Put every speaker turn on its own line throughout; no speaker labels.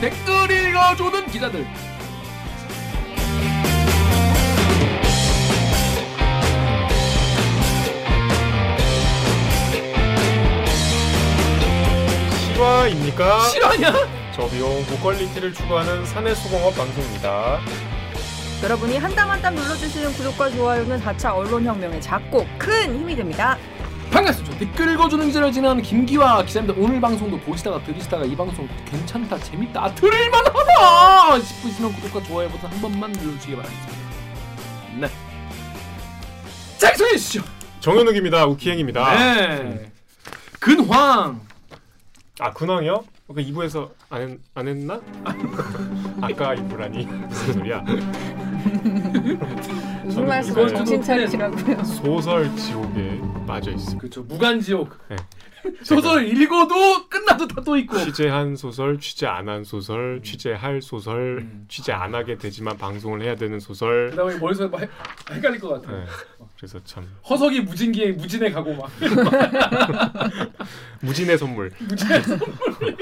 댓글 읽어주는 기자들
실화입니까?
실화냐?
저비용 고퀄리티를 추구하는 사내수공업 방송입니다.
여러분이 한땀 한땀 눌러주시는 구독과 좋아요는 4차 언론혁명의 작고 큰 힘이 됩니다.
반갑습니다 댓글 읽어주는 기자를 진행하는 김기화 기자입니다 오늘 방송도 보시다가 들으시다가 이 방송 괜찮다 재밌다 아, 들을만하다 싶으시면 구독과 좋아요 버튼 한 번만 눌러주시기 바라겠습니다 네 자기 소개해 주시죠
정현욱입니다. 우키행입니다.
네 근황
아 근황이요? 그 2부에서 안, 했, 안 했나? 아까 2부라니 무슨 소리야? 이거는
정신 차리시라고요.
소설 지옥에 빠져 있습니다.
그렇죠 무간 지옥
네.
소설 읽어도 끝나도 다 또 있고
취재한 소설, 취재 안 한 소설, 취재할 소설,
음.
취재 안 하게 되지만 방송을 해야 되는 소설.
그다음에 머릿속에 막 헷- 헷갈릴 것 같아
네. 그래서 참
허석이 무진기에 무진에 가고 막
무진의 선물.
무진에 선물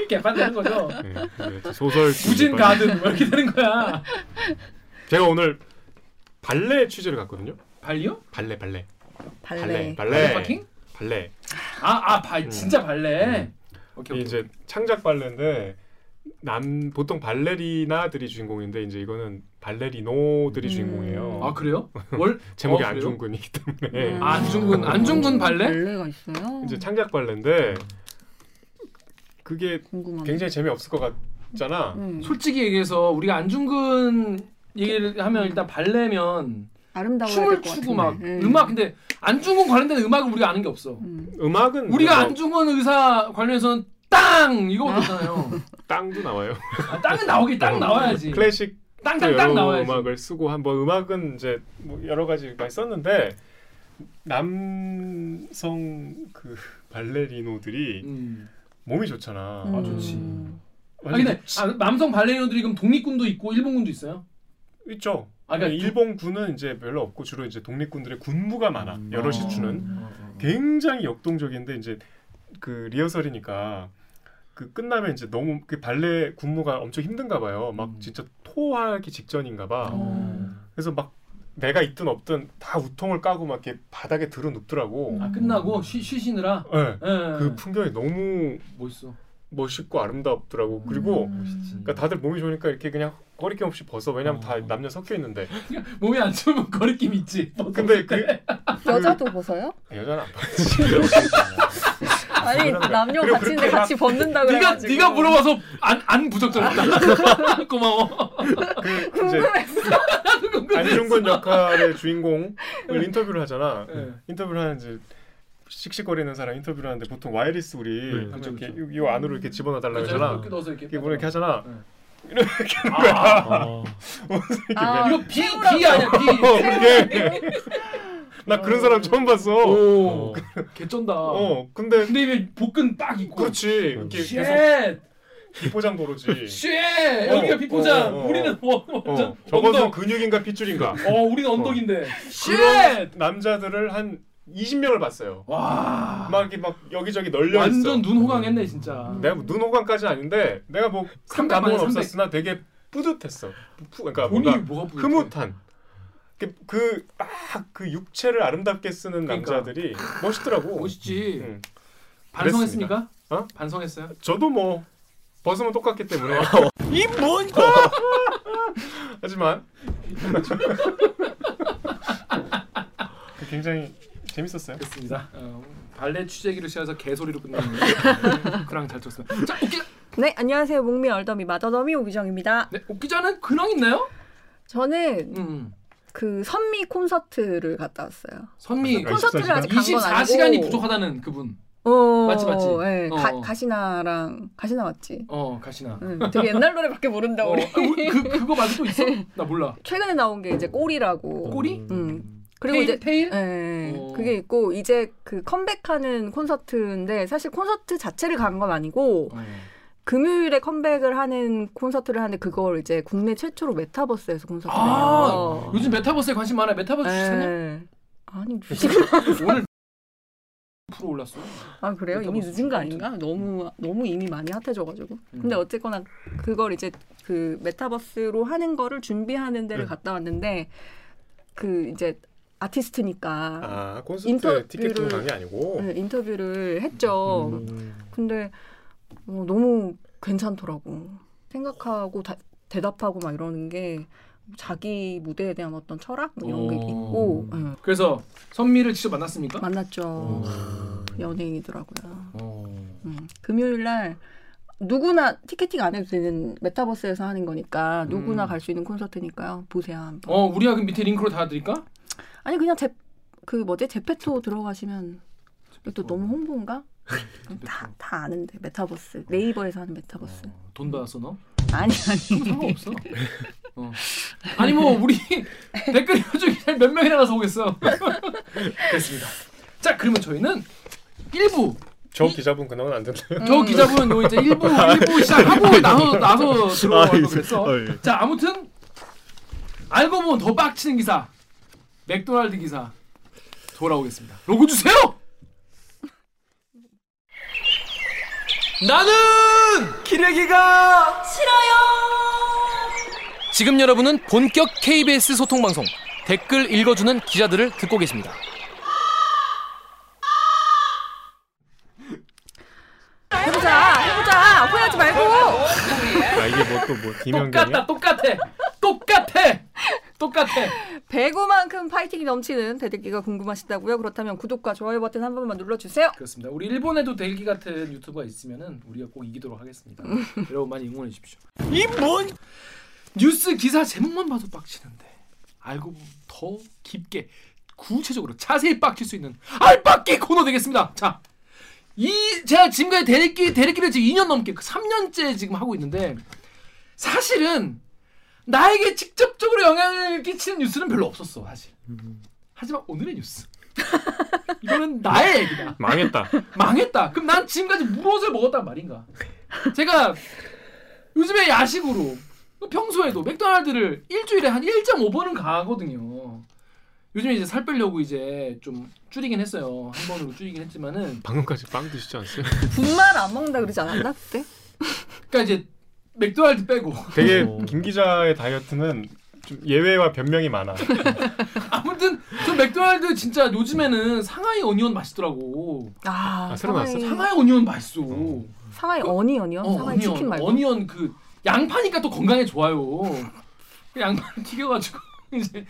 개판되는 거죠
네. 네. 소설
무진 가든 뭐 이렇게 되는 거야
제가 오늘 발레 취재를 갔거든요.
발리요?
발레 발레
발레.
발레
발레
발레
파킹?
발레.
아아 발 진짜 발레 오케이
이게
오케이
이제 창작 발레인데 남 보통 발레리나들이 주인공인데 이제 이거는 발레리노들이
음.
주인공이에요.
아 그래요? 월
제목이
어?
안중근이기 때문에
음.
아, 안중근 안중근 발레?
발레가 있어요?
이제 창작 발레인데 그게
궁금하네.
굉장히 재미없을 것 같잖아.
음.
솔직히 얘기해서 우리가 안중근 얘기를 하면 일단 발레면
아름다워야
춤을
될것
추고
같은데.
막
음.
음악 근데 안중근 관련된 음악은 우리가 아는 게 없어
음.
음악은
우리가
뭐
안중근 의사 관련해서는 땅 이거밖에 없잖아요
땅도 나와요.
아, 땅은 나오긴 땅 나와야지
클래식
땅땅땅
여러
나와야지
음악을 쓰고 한뭐 음악은 이제 뭐 여러 가지 많이 썼는데 남성 그 발레리노들이
음.
몸이 좋잖아.
음.
아, 좋지. 아 근데 아, 남성 발레리노들이 그럼 독립군도 있고 일본군도 있어요?
있죠.
아
그러니까 일본 군은 이제 별로 없고 주로 이제 독립군들의 군무가 많아.
음.
여럿이
어.
추는
어, 어.
굉장히 역동적인데 이제 그 리허설이니까 그 끝나면 이제 너무 그 발레 군무가 엄청 힘든가 봐요. 막
음.
진짜 토하기 직전인가 봐.
어.
그래서 막 내가 있든 없든 다 우통을 까고 막 이렇게 바닥에 들어 눕더라고.
아 끝나고 쉬, 쉬시느라
네.
예,
그 풍경이 너무
멋있어
멋있고 아름답더라고. 그리고
음.
그러니까 다들 몸이 좋으니까 이렇게 그냥 거리낌 없이 벗어. 왜냐면 다
어.
남녀 섞여 있는데.
몸이 안 좋으면 거리낌 있지
근데 그
여자도 벗어요?
여자는 안 벗지.
아니. 남녀 같이 있는데 같이 벗는다
네가
그래가지고.
네가 물어봐서 안안 부적절했다 고마워
그 이제 안중근 역할의 주인공을 인터뷰를 하잖아.
예.
인터뷰를 하는 이제 씩씩거리는 사람 인터뷰를 하는데 보통 와이리스 우리
네, 그렇죠,
이렇게
그렇죠.
이 안으로 이렇게 집어넣어 달라고. 하잖아.
이렇게 넣어서 이렇게
이렇게 하잖아.
네.
이렇게 하는
아,
거야.
어.
아,
이거 비, 비 아니야
어,
비
그게 나 그런 사람 처음 봤어.
오, 개쩐다.
어, 근데
근데 이게 복근 딱 있고.
그렇지. 이렇게
쉣,
계속 비포장 도로지.
쉣. 여기가 비포장.
어, 어, 어.
우리는 원,
어,
완전
저것은. 근육인가 핏줄인가.
어, 우리는 언덕인데.
shit. 남자들을 한 20명을 봤어요.
와.
막 이렇게 막 여기저기 널려
완전
있어.
눈 호강했네 진짜.
내가 뭐 눈 호강까지는 아닌데 내가
뭐큰300
감흥은
만에 300.
없었으나 되게 뿌듯했어. 푸, 그러니까 뭔가
뿌듯해?
흐뭇한. 그막 그 육체를 아름답게 쓰는
그러니까.
남자들이 멋있더라고.
멋있지.
응.
반성했습니까?
어?
반성했어요?
저도 뭐 벗으면 똑같기 때문에
이뭔
하지만 굉장히 재밌었어요.
됐습니다. 어, 발레 취재기로 시작해서 개소리로 끝나는 그랑 잘 쳤습니다. 자, 옥기자.
네 안녕하세요 목미 얼더미 마더더미 오기정입니다.
네, 옥기자는 근황 있나요?
저는
음.
그 선미 콘서트를 갔다 왔어요.
선미
아,
콘서트를 아직 간건 아니고
24시간이 부족하다는 그분.
어,
맞지, 맞지?
네,
어.
가, 가시나랑 가시나 맞지?
어, 가시나.
응, 되게 옛날 노래밖에 모른다
어,
우리.
아, 우리 그 그거 말고 또 있어? 나 몰라.
최근에 나온 게 이제 꼬리라고.
꼬리?
음. 그리고
Tail,
이제
Tail?
네,
어.
그게 있고 이제 그 컴백하는 콘서트인데 사실 콘서트 자체를 간 건 아니고
어.
금요일에 컴백을 하는 콘서트를 하는데 그걸 이제 국내 최초로 메타버스에서 콘서트를
아,
해요.
요즘 메타버스에 관심 많아요. 메타버스 주시냐?
네. 아니 주식
오늘 프로 올랐어.
아 그래요? 이미 늦은 거. 아닌가? 너무 너무 이미 많이 핫해져가지고.
음.
근데 어쨌거나 그걸 이제 그 메타버스로 하는 거를 준비하는 데를
네.
갔다 왔는데 그 이제 아티스트니까
아 콘서트
인터뷰를-
티켓팅 간게 아니고.
네, 인터뷰를 했죠.
음.
근데 어, 너무 괜찮더라고. 생각하고 다- 대답하고 막 이러는 게 자기 무대에 대한 어떤 철학 뭐 이런 게
어.
있고 예,
그래서 선미를 직접 만났습니까?
만났죠.
음.
연예인이더라고요.
어.
음, 금요일 날 누구나 티켓팅 안 해도 되는 메타버스에서 하는 거니까 누구나
음.
갈수 있는 콘서트니까요. 보세요 한번.
어, 우리가 그 밑에 링크로 달아드릴까?
아니 그냥 제 그 뭐지 제페토 들어가시면 또 너무 홍보인가? 다 다 아는데 메타버스 네이버에서 하는 메타버스.
어, 돈 받았어 너?
아니 아니.
상관없어. 어. 아니 뭐 우리 댓글 중에 몇 명이나 가서 보겠어. 됐습니다. 자 그러면 저희는 1부
저
이-
기자분 그나마 안 된다요.
저 기자분 요 이제 1부 1부 시작하고 나서 나서 들어가고
아,
그랬어.
아, 예.
자 아무튼 알고 보면 더 빡치는 기사 맥도날드 기사 돌아오겠습니다. 로고 주세요. 나는 기레기가 싫어요. 지금 여러분은 본격 KBS 소통 방송 댓글 읽어주는 기자들을 듣고 계십니다.
해보자 해보자 후회하지 말고.
아 이게 뭐 또뭐 김연경이야?
똑같다 똑같아 똑같아 똑같아.
배구만큼 파이팅이 넘치는 대들기가 궁금하시다고요? 그렇다면 구독과 좋아요 버튼 한 번만 눌러주세요.
그렇습니다. 우리 일본에도 델기 같은 유튜버가 있으면은 우리가 꼭 이기도록 하겠습니다. 여러분 많이 응원해 주십시오. 이 뭔 뉴스 기사 제목만 봐도 빡치는데 알고 보면 더 깊게 구체적으로 자세히 빡칠 수 있는 알빡기 코너 되겠습니다. 자 이 제가 지금까지 대리기 대리기를 지금 2년 넘게 3년째 지금 하고 있는데 사실은 나에게 직접적으로 영향을 끼치는 뉴스는 별로 없었어 사실. 하지만 오늘의 뉴스 이거는 나의 얘기다.
망했다.
망했다. 그럼 난 지금까지 무엇을 먹었단 말인가? 제가 요즘에 야식으로 평소에도 맥도날드를 일주일에 한 1.5번은 가거든요. 요즘에 이제 살 빼려고 이제 좀 줄이긴 했어요. 한 번으로 줄이긴 했지만은
방금까지 빵 드시지 않았어요?
분말 안 먹는다 그러지 않았나 그때?
그러니까 이제 맥도날드 빼고
되게
어.
김 기자의 다이어트는 좀 예외와 변명이 많아.
아무튼 저 맥도날드 진짜 요즘에는 상하이 onion 맛있더라고.
아,
아, 새로 나왔어?
상하이,
상하이 onion 맛있어.
상하이
그-
onion이요?
어,
상하이
onion,
치킨 말고.
onion 그 양파니까 또 건강에 좋아요. 그 양파 튀겨가지고 이제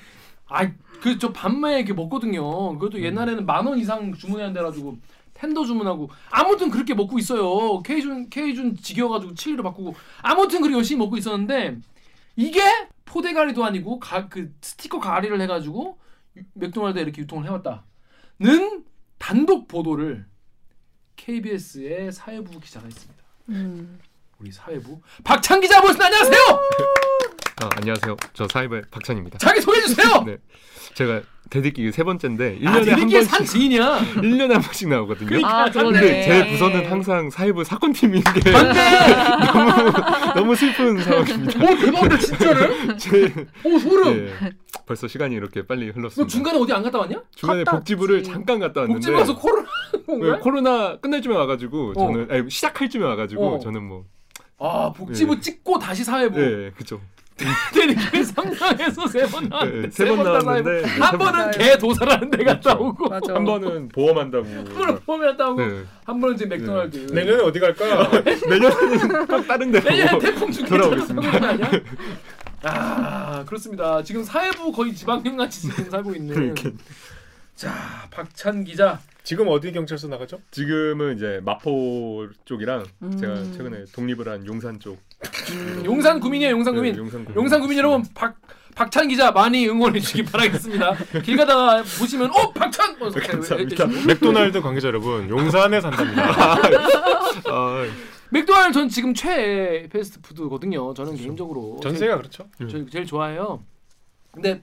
아그 저 밤에 이렇게 먹거든요.
음.
그것도 옛날에는 만 원 이상 주문해야 돼가지고 tender 주문하고 아무튼 그렇게 먹고 있어요. Cajun Cajun 지겨워가지고 칠리로 바꾸고 아무튼 그렇게 열심히 먹고 있었는데 이게 포대가리도 아니고 가, 그 스티커 가리를 해가지고 유- 맥도날드에 이렇게 유통을 해왔다는 단독 보도를 KBS의 사회부 기자가 했습니다.
음.
우리 사회부 박찬 기자 모셨습니다. 안녕하세요.
아, 안녕하세요. 저 사이버의 박찬입니다.
자기 소개해 주세요.
네. 제가 대들기 세 번째인데 1년에
아,
한 번씩
산 지인이야.
1년에 한 번씩 나오거든요.
아 그러네.
근데 제 부서는 항상 사이버 사건 팀인 게
맞네.
너무 너무 슬픈 상황입니다.
오 대박이다 진짜로.
제,
오 소름.
네, 벌써 시간이 이렇게 빨리
너
흘렀습니다.
중간에 어디 안 갔다 왔냐?
중간에
갔다
복지부를
왔지.
잠깐 갔다 왔는데
복지 가서 코로나 온
네? 코로나 끝날 쯤에 와가지고
어.
저는 아니, 시작할 쯤에 와가지고
어.
저는 뭐
아 복지부
네.
찍고 다시 사회부.
네, 그죠.
대리기 상상에서 세 번 나왔는데
네, 세번
다
나왔는데
사회부.
한세
번은
번-
개 도살하는 데 갔다
그렇죠.
오고
맞아.
한 번은 보험한다고.
한 번은 보면 다고
네.
한 번은 이제 맥도날드.
내년에 어디 갈까?
내년에는 꼭 다른 데로
내년에 태풍 중계처럼
돌아오겠습니다.
사는 거 아니야? 아 그렇습니다. 지금 사회부 거의 지방령 같이 지금 살고 있는. 자 박찬 기자.
지금 어디 경찰서 나가죠?
지금은 이제 마포 쪽이랑
음.
제가 최근에 독립을 한 용산 쪽.
용산 구민이에요 용산 구민.
네, 용산 구민.
용산 구민 여러분 박 박찬 기자 많이 응원해 주시기 바라겠습니다. 길 가다가 보시면 어 박찬 어,
감사합니다.
맥도날드 관계자 여러분, 용산에 산답니다.
아,
맥도날드 전 지금 최애 패스트푸드거든요. 저는 개인적으로
전세가 그렇죠.
음.
제일, 제일 좋아해요. 근데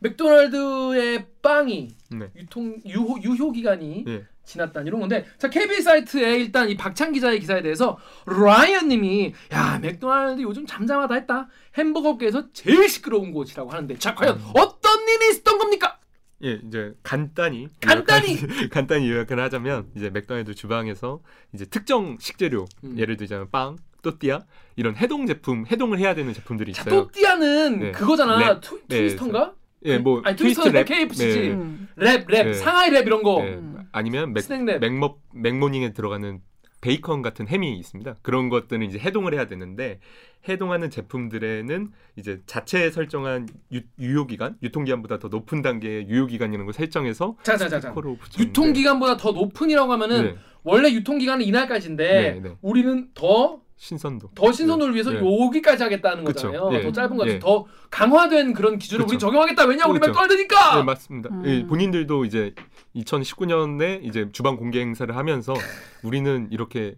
맥도날드의 빵이
네.
유통 유효, 유효 기간이
예.
지났다 이런 건데 자 KBS 사이트에 일단 이 박찬 기자의 기사에 대해서 라이언님이 야 맥도날드 요즘 잠잠하다 했다 햄버거 업계에서 제일 시끄러운 곳이라고 하는데 자 과연 어떤 일이 있었던 겁니까?
예, 이제 간단히
간단히!
요약할- 간단히 요약을 하자면 이제 맥도날드 주방에서 이제 특정 식재료
음.
예를 들자면 빵, 또띠아 이런 해동 제품, 해동을 해야 되는 제품들이
자,
있어요.
또띠아는
네.
그거잖아.
랩.
트,
네? 예, 뭐
아니, twist
wrap,
KFC지.
네.
음.
wrap, wrap,
네.
상하이 랩 이런 거.
예,
음.
아니면 맥,
snack wrap.
맥먹 맥모닝에 들어가는 베이컨 같은 햄이 있습니다. 그런 것들은 이제 해동을 해야 되는데 해동하는 제품들에는 이제 자체에 설정한 유, 유효 기간, 유통 기간보다 더 높은 단계의 유효 기간이라는 걸 설정해서
자, 자, 자, 자.
스티커로 붙였는데
유통 기간보다 더 높은이라고 하면은
네,
원래 유통 기간은 이날까지인데
네, 네.
우리는 더더
신선도.
신선도를 위해서
네.
여기까지 하겠다는
그쵸.
거잖아요.
예.
더 짧은 거지.
예.
더 강화된 그런 기준을 우리. 적용하겠다. 왜냐 우리
그쵸.
맥도날드니까.
네, 맞습니다.
음.
예, 본인들도 이제 2019년에 이제 주방 공개 행사를 하면서 우리는 이렇게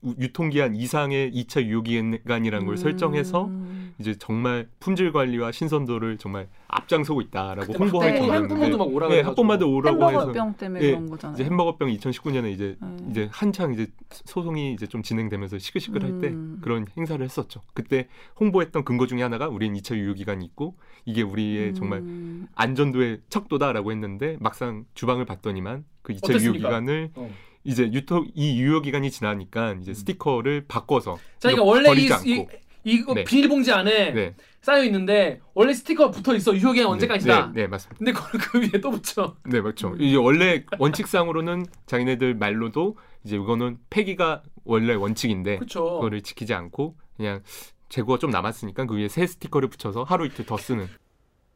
우- 유통기한 이상의 2차 유효기간이라는 걸 설정해서
음.
이제 정말 품질 관리와 신선도를 정말 앞장서고 있다라고 홍보할
그때
학부모도 막 오라고
네. 학부모도 오라고 해서
햄버거병 때문에
예,
그런 거잖아요.
이제 햄버거병 2019년에 이제
음.
이제 한창 이제 소송이 이제 좀 진행되면서 시끌시끌할 때
음.
그런 행사를 했었죠. 그때 홍보했던 근거 중에 하나가 우리는 2차 유효 기간이 있고 이게 우리의 정말
음.
안전도의 척도다라고 했는데 막상 주방을 봤더니만 그 2차 유효
어땠습니까?
기간을
어.
이제 유통 이 유효 기간이 지나니까 이제 스티커를 바꿔서
자, 그러니까 원래 이,
버리지 않고
이 이거
네.
비닐봉지 안에
네.
쌓여 있는데 원래 스티커가 붙어 있어. 유효기간 언제까지다.
네, 네, 맞습니다.
근데 그걸 그 위에 또 붙여.
네, 맞죠. 이게 원래 원칙상으로는 자기네들 말로도 이제 이거는 폐기가 원래 원칙인데
그렇죠.
그거를 지키지 않고 그냥 재고가 좀 남았으니까 그 위에 새 스티커를 붙여서 하루 이틀 더 쓰는.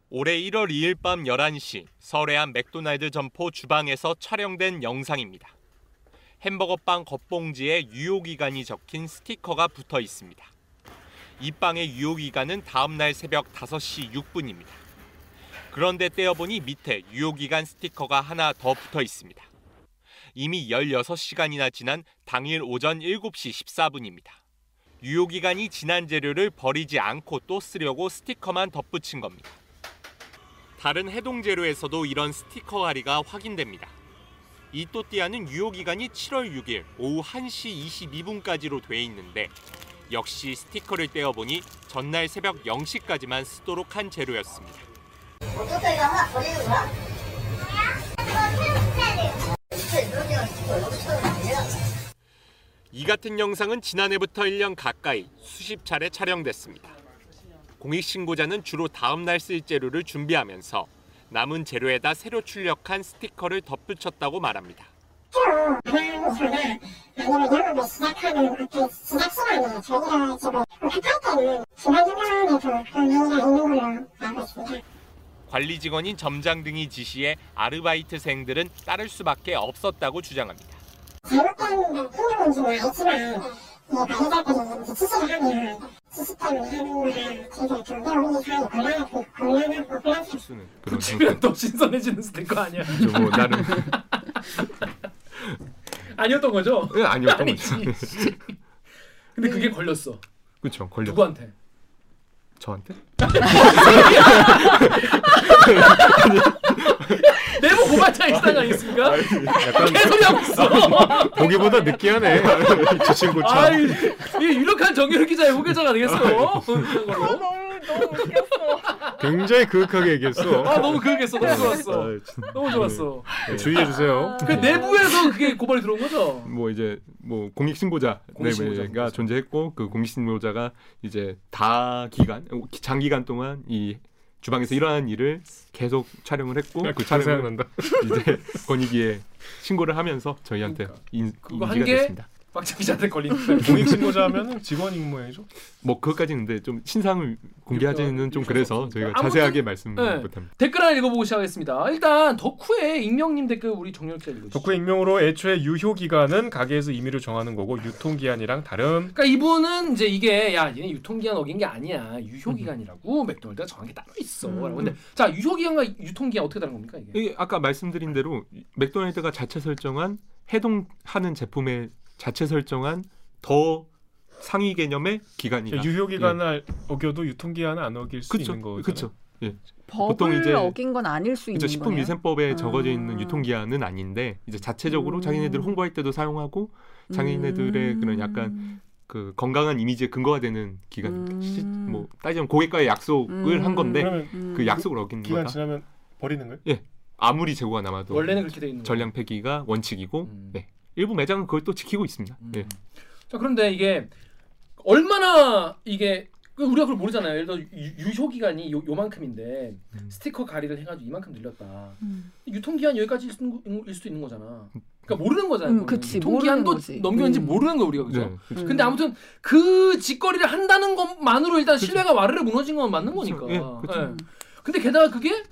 올해 1월 2일 밤 11시 서해안 맥도날드 점포 주방에서 촬영된 영상입니다. 햄버거 빵 겉봉지에 유효 기간이 적힌 스티커가 붙어 있습니다. 이 빵의 유효 기간은 다음 날 새벽 5시 6분입니다. 그런데 떼어보니 밑에 유효 기간 스티커가 하나 더 붙어 있습니다. 이미 16시간이나 지난 당일 오전 7시 14분입니다. 유효 기간이 지난 재료를 버리지 않고 또 쓰려고 스티커만 덧붙인 겁니다. 다른 해동 재료에서도 이런 스티커 가리가 확인됩니다. 이 또띠아는 유효 기간이 7월 6일 오후 1시 22분까지로 돼 있는데 역시 스티커를 떼어 보니 전날 새벽 0시까지만 쓰도록 한 재료였습니다.
어떻게 이거 하나 버리는 거야? 이
같은 영상은 지난해부터 1년 가까이 수십 차례 촬영됐습니다. 공익신고자는 주로 다음 날 쓸 재료를 준비하면서 남은 재료에다 새로 출력한 스티커를 덧붙였다고 말합니다.
아니면 영업을 시작하는 그 시작 시간이 저희가 지금 급할 때는 지난 주간에도 그런 얘기가 있는 걸로 알고 있습니다.
관리 직원인 점장 등이 지시해 아르바이트생들은 따를 수밖에 없었다고 주장합니다.
잘못된 행동인지는 알지만 이 관리자들이 이제 지시를 하면 지시 때문에 하는 거라 저희가 좀 배우는 사람이 곤란하고 곤란하고 곤란스럽습니다.
쓰는 그런
붙이면 더 신선해지는 스티커 아니야?
좀뭐 나름
아니었던 거죠?
예, 아니었던 거죠.
아니지. 근데 그게 걸렸어.
그렇죠. 걸려.
누구한테?
저한테?
고발장 일상 아니겠습니까?
약간
개소리 하고 있어.
보기보다 느끼하네. 저 친구 참.
아이, 이 유력한 정유럽 기자의 후계자가 아니겠어? 그런 걸로.
너무 너무 웃겼어.
굉장히 그윽하게 얘기했어.
아 너무 그러겠어. 너무 좋았어.
아, 참.
너무 좋았어.
네, 주의해 주세요.
그 내부에서 그게 고발이 들어온 거죠?
뭐 이제 뭐 공익 신고자
공익신고자,
가. 존재했고 그 공익 신고자가 이제 다 기간 장기간 동안 이 주방에서 일어난 일을 계속 촬영을 했고 그그
촬영
촬영을. 이제 권익위에 신고를 하면서 저희한테
그러니까.
인,
그거
인지가
한 개?
됐습니다.
박찬 기자한테 걸린
공익 신고자 하면은 직원 임무행위죠.
뭐 그것까지는 근데 좀 신상을 공개하지는 좀 그래서
수 없으니까.
저희가 자세하게 말씀
네.
못합니다.
댓글 하나 읽어보고 시작하겠습니다. 일단 덕후의 익명님 댓글 우리 정렬 기자 읽어주시죠.
덕후 익명으로 애초에 유효 기간은 가게에서 임의로 정하는 거고 유통 기한이랑 다름.
그러니까 이분은 이제 이게 야 얘네 유통 기한 어긴 게 아니야 유효 기간이라고 맥도날드가 정한 게 따로 있어.
음.
근데 자 유효 기간과 유통 기한 어떻게 다른 겁니까 이게?
이게 아까 말씀드린 대로 맥도날드가 자체 설정한 해동하는 제품의 자체 설정한 더 상위 개념의 기간이다.
유효 기간을 어겨도 유통 기한은 안 어길 수
그렇죠.
있는 거죠.
그렇죠.
법을
보통 이제-
어긴 건 아닐 수 있는
그렇죠.
거네요.
식품 위생법에 적어져
아.
있는 유통 기한은 아닌데 이제 자체적으로
음.
자기네들 홍보할 때도 사용하고 자기네들의
음.
그런 약간 그 건강한 이미지에 근거가 되는 기간
음.
시- 뭐 따지면 고객과의 약속을
음.
한 건데
그러면
음.
그 약속을 어긴
기간
거다.
지나면 버리는 거예요?
아무리 재고가 남아도
원래는 그렇게 돼 있는.
전량 폐기가 원칙이고
음.
네. 일부 매장은 그걸 또 지키고 있습니다.
음.
예.
자 그런데 이게 얼마나 이게 그 우리가 그걸 모르잖아요. 예를 들어 유- 유효 기간이 요, 요만큼인데
음.
스티커 가리를 해가지고 이만큼 늘렸다.
음.
유통 기한 여기까지 일 수, 일 수도 있는 거잖아. 그러니까 모르는 거잖아요.
음. 그치.
유통 기한도. 넘겼는지
음.
모르는 거 우리가 그죠.
네, 그렇죠.
음.
근데 아무튼 그 짓거리를 한다는 것만으로 일단 신뢰가 와르르 무너진 건 맞는
그쵸.
거니까.
예, 그쵸.
예. 근데 게다가 그게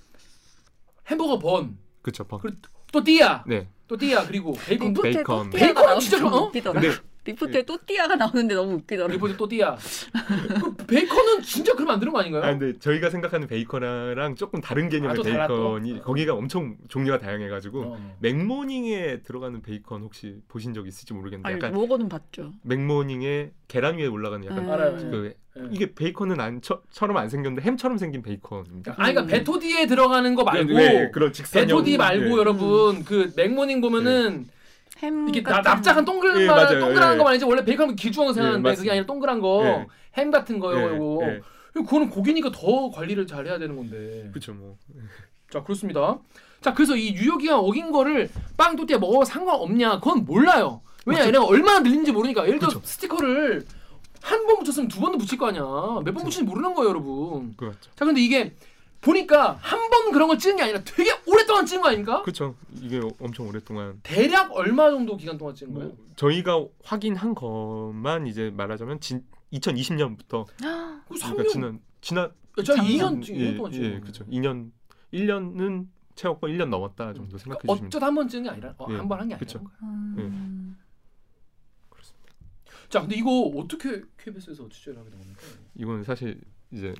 햄버거 bun,
그렇죠. 버-
그리고 또띠아,
네.
네.
또띠아 그리고 베이컨
리포트에
베이컨.
베이컨은
나오는데
진짜 어?
근데
리포트에 또띠아가 나오는데 너무 웃기더라.
리포트 또띠아. 그 베이컨은 진짜 그렇게 만드는 거 아닌가요?
아 근데 저희가 생각하는 베이컨이랑 조금 다른 개념의
아, 또 달라, 또?
베이컨이 거기가 엄청 종류가 다양해가지고
어.
맥모닝에 들어가는 베이컨 혹시 보신 적 있을지 모르겠는데
아니
약간
먹어는 봤죠.
맥모닝에 계란 위에 올라가는 약간
음.
알아요.
그
예.
이게 베이컨은 안 처, 처럼 안 생겼는데 햄처럼 생긴 베이컨입니다.
아, 그러니까
음.
베토디에 들어가는 거 말고
네, 네, 그런 직선형
베토디 말고
네.
여러분 그 맥모닝 보면은
햄
이게 나,
같은-
납작한 동그란
예.
동그란
예.
거 말이지 원래 베이컨 길쭉한 거 생각하는데 그게
맞습니다.
아니라 동그란 거
예.
햄 같은 거요
예,
이거
예.
그거는 고기니까 더 관리를 잘 해야 되는 건데
그렇죠 뭐.
자 그렇습니다 자 그래서 이 유효기간 어긴 거를 빵 또띠아 먹어 상관없냐 그건 몰라요 왜냐 얘네가 얼마나 늘린지 모르니까 예를 들어
그쵸.
스티커를 한 번 붙였으면 두 번도 붙일 거 아니야 몇 번 붙일지 모르는 거예요 여러분
그렇죠.
자 근데 이게 보니까 한 번 그런 걸 찍은 게 아니라 되게 오랫동안 찍은 거 아닙니까?
그렇죠. 이게 엄청 오랫동안
대략 얼마 정도 기간 동안 찍은 거예요?
뭐 저희가 확인한 것만 이제 말하자면 진, 2020년부터
그
그러니까
3년
지난 지난
제가
작년?
2년 찍은 년 동안 찍은
예. 그렇죠. 2년 1년은 채웠고 1년 넘었다 정도 생각해
그러니까
주시면
어쩌다 한 번 찍은 게 아니라 어,
예,
한번 한 게 아니라
그쵸.
음.
자 근데 이거 어떻게 KBS에서 취재를 하게 된 겁니까?
이건 사실 이제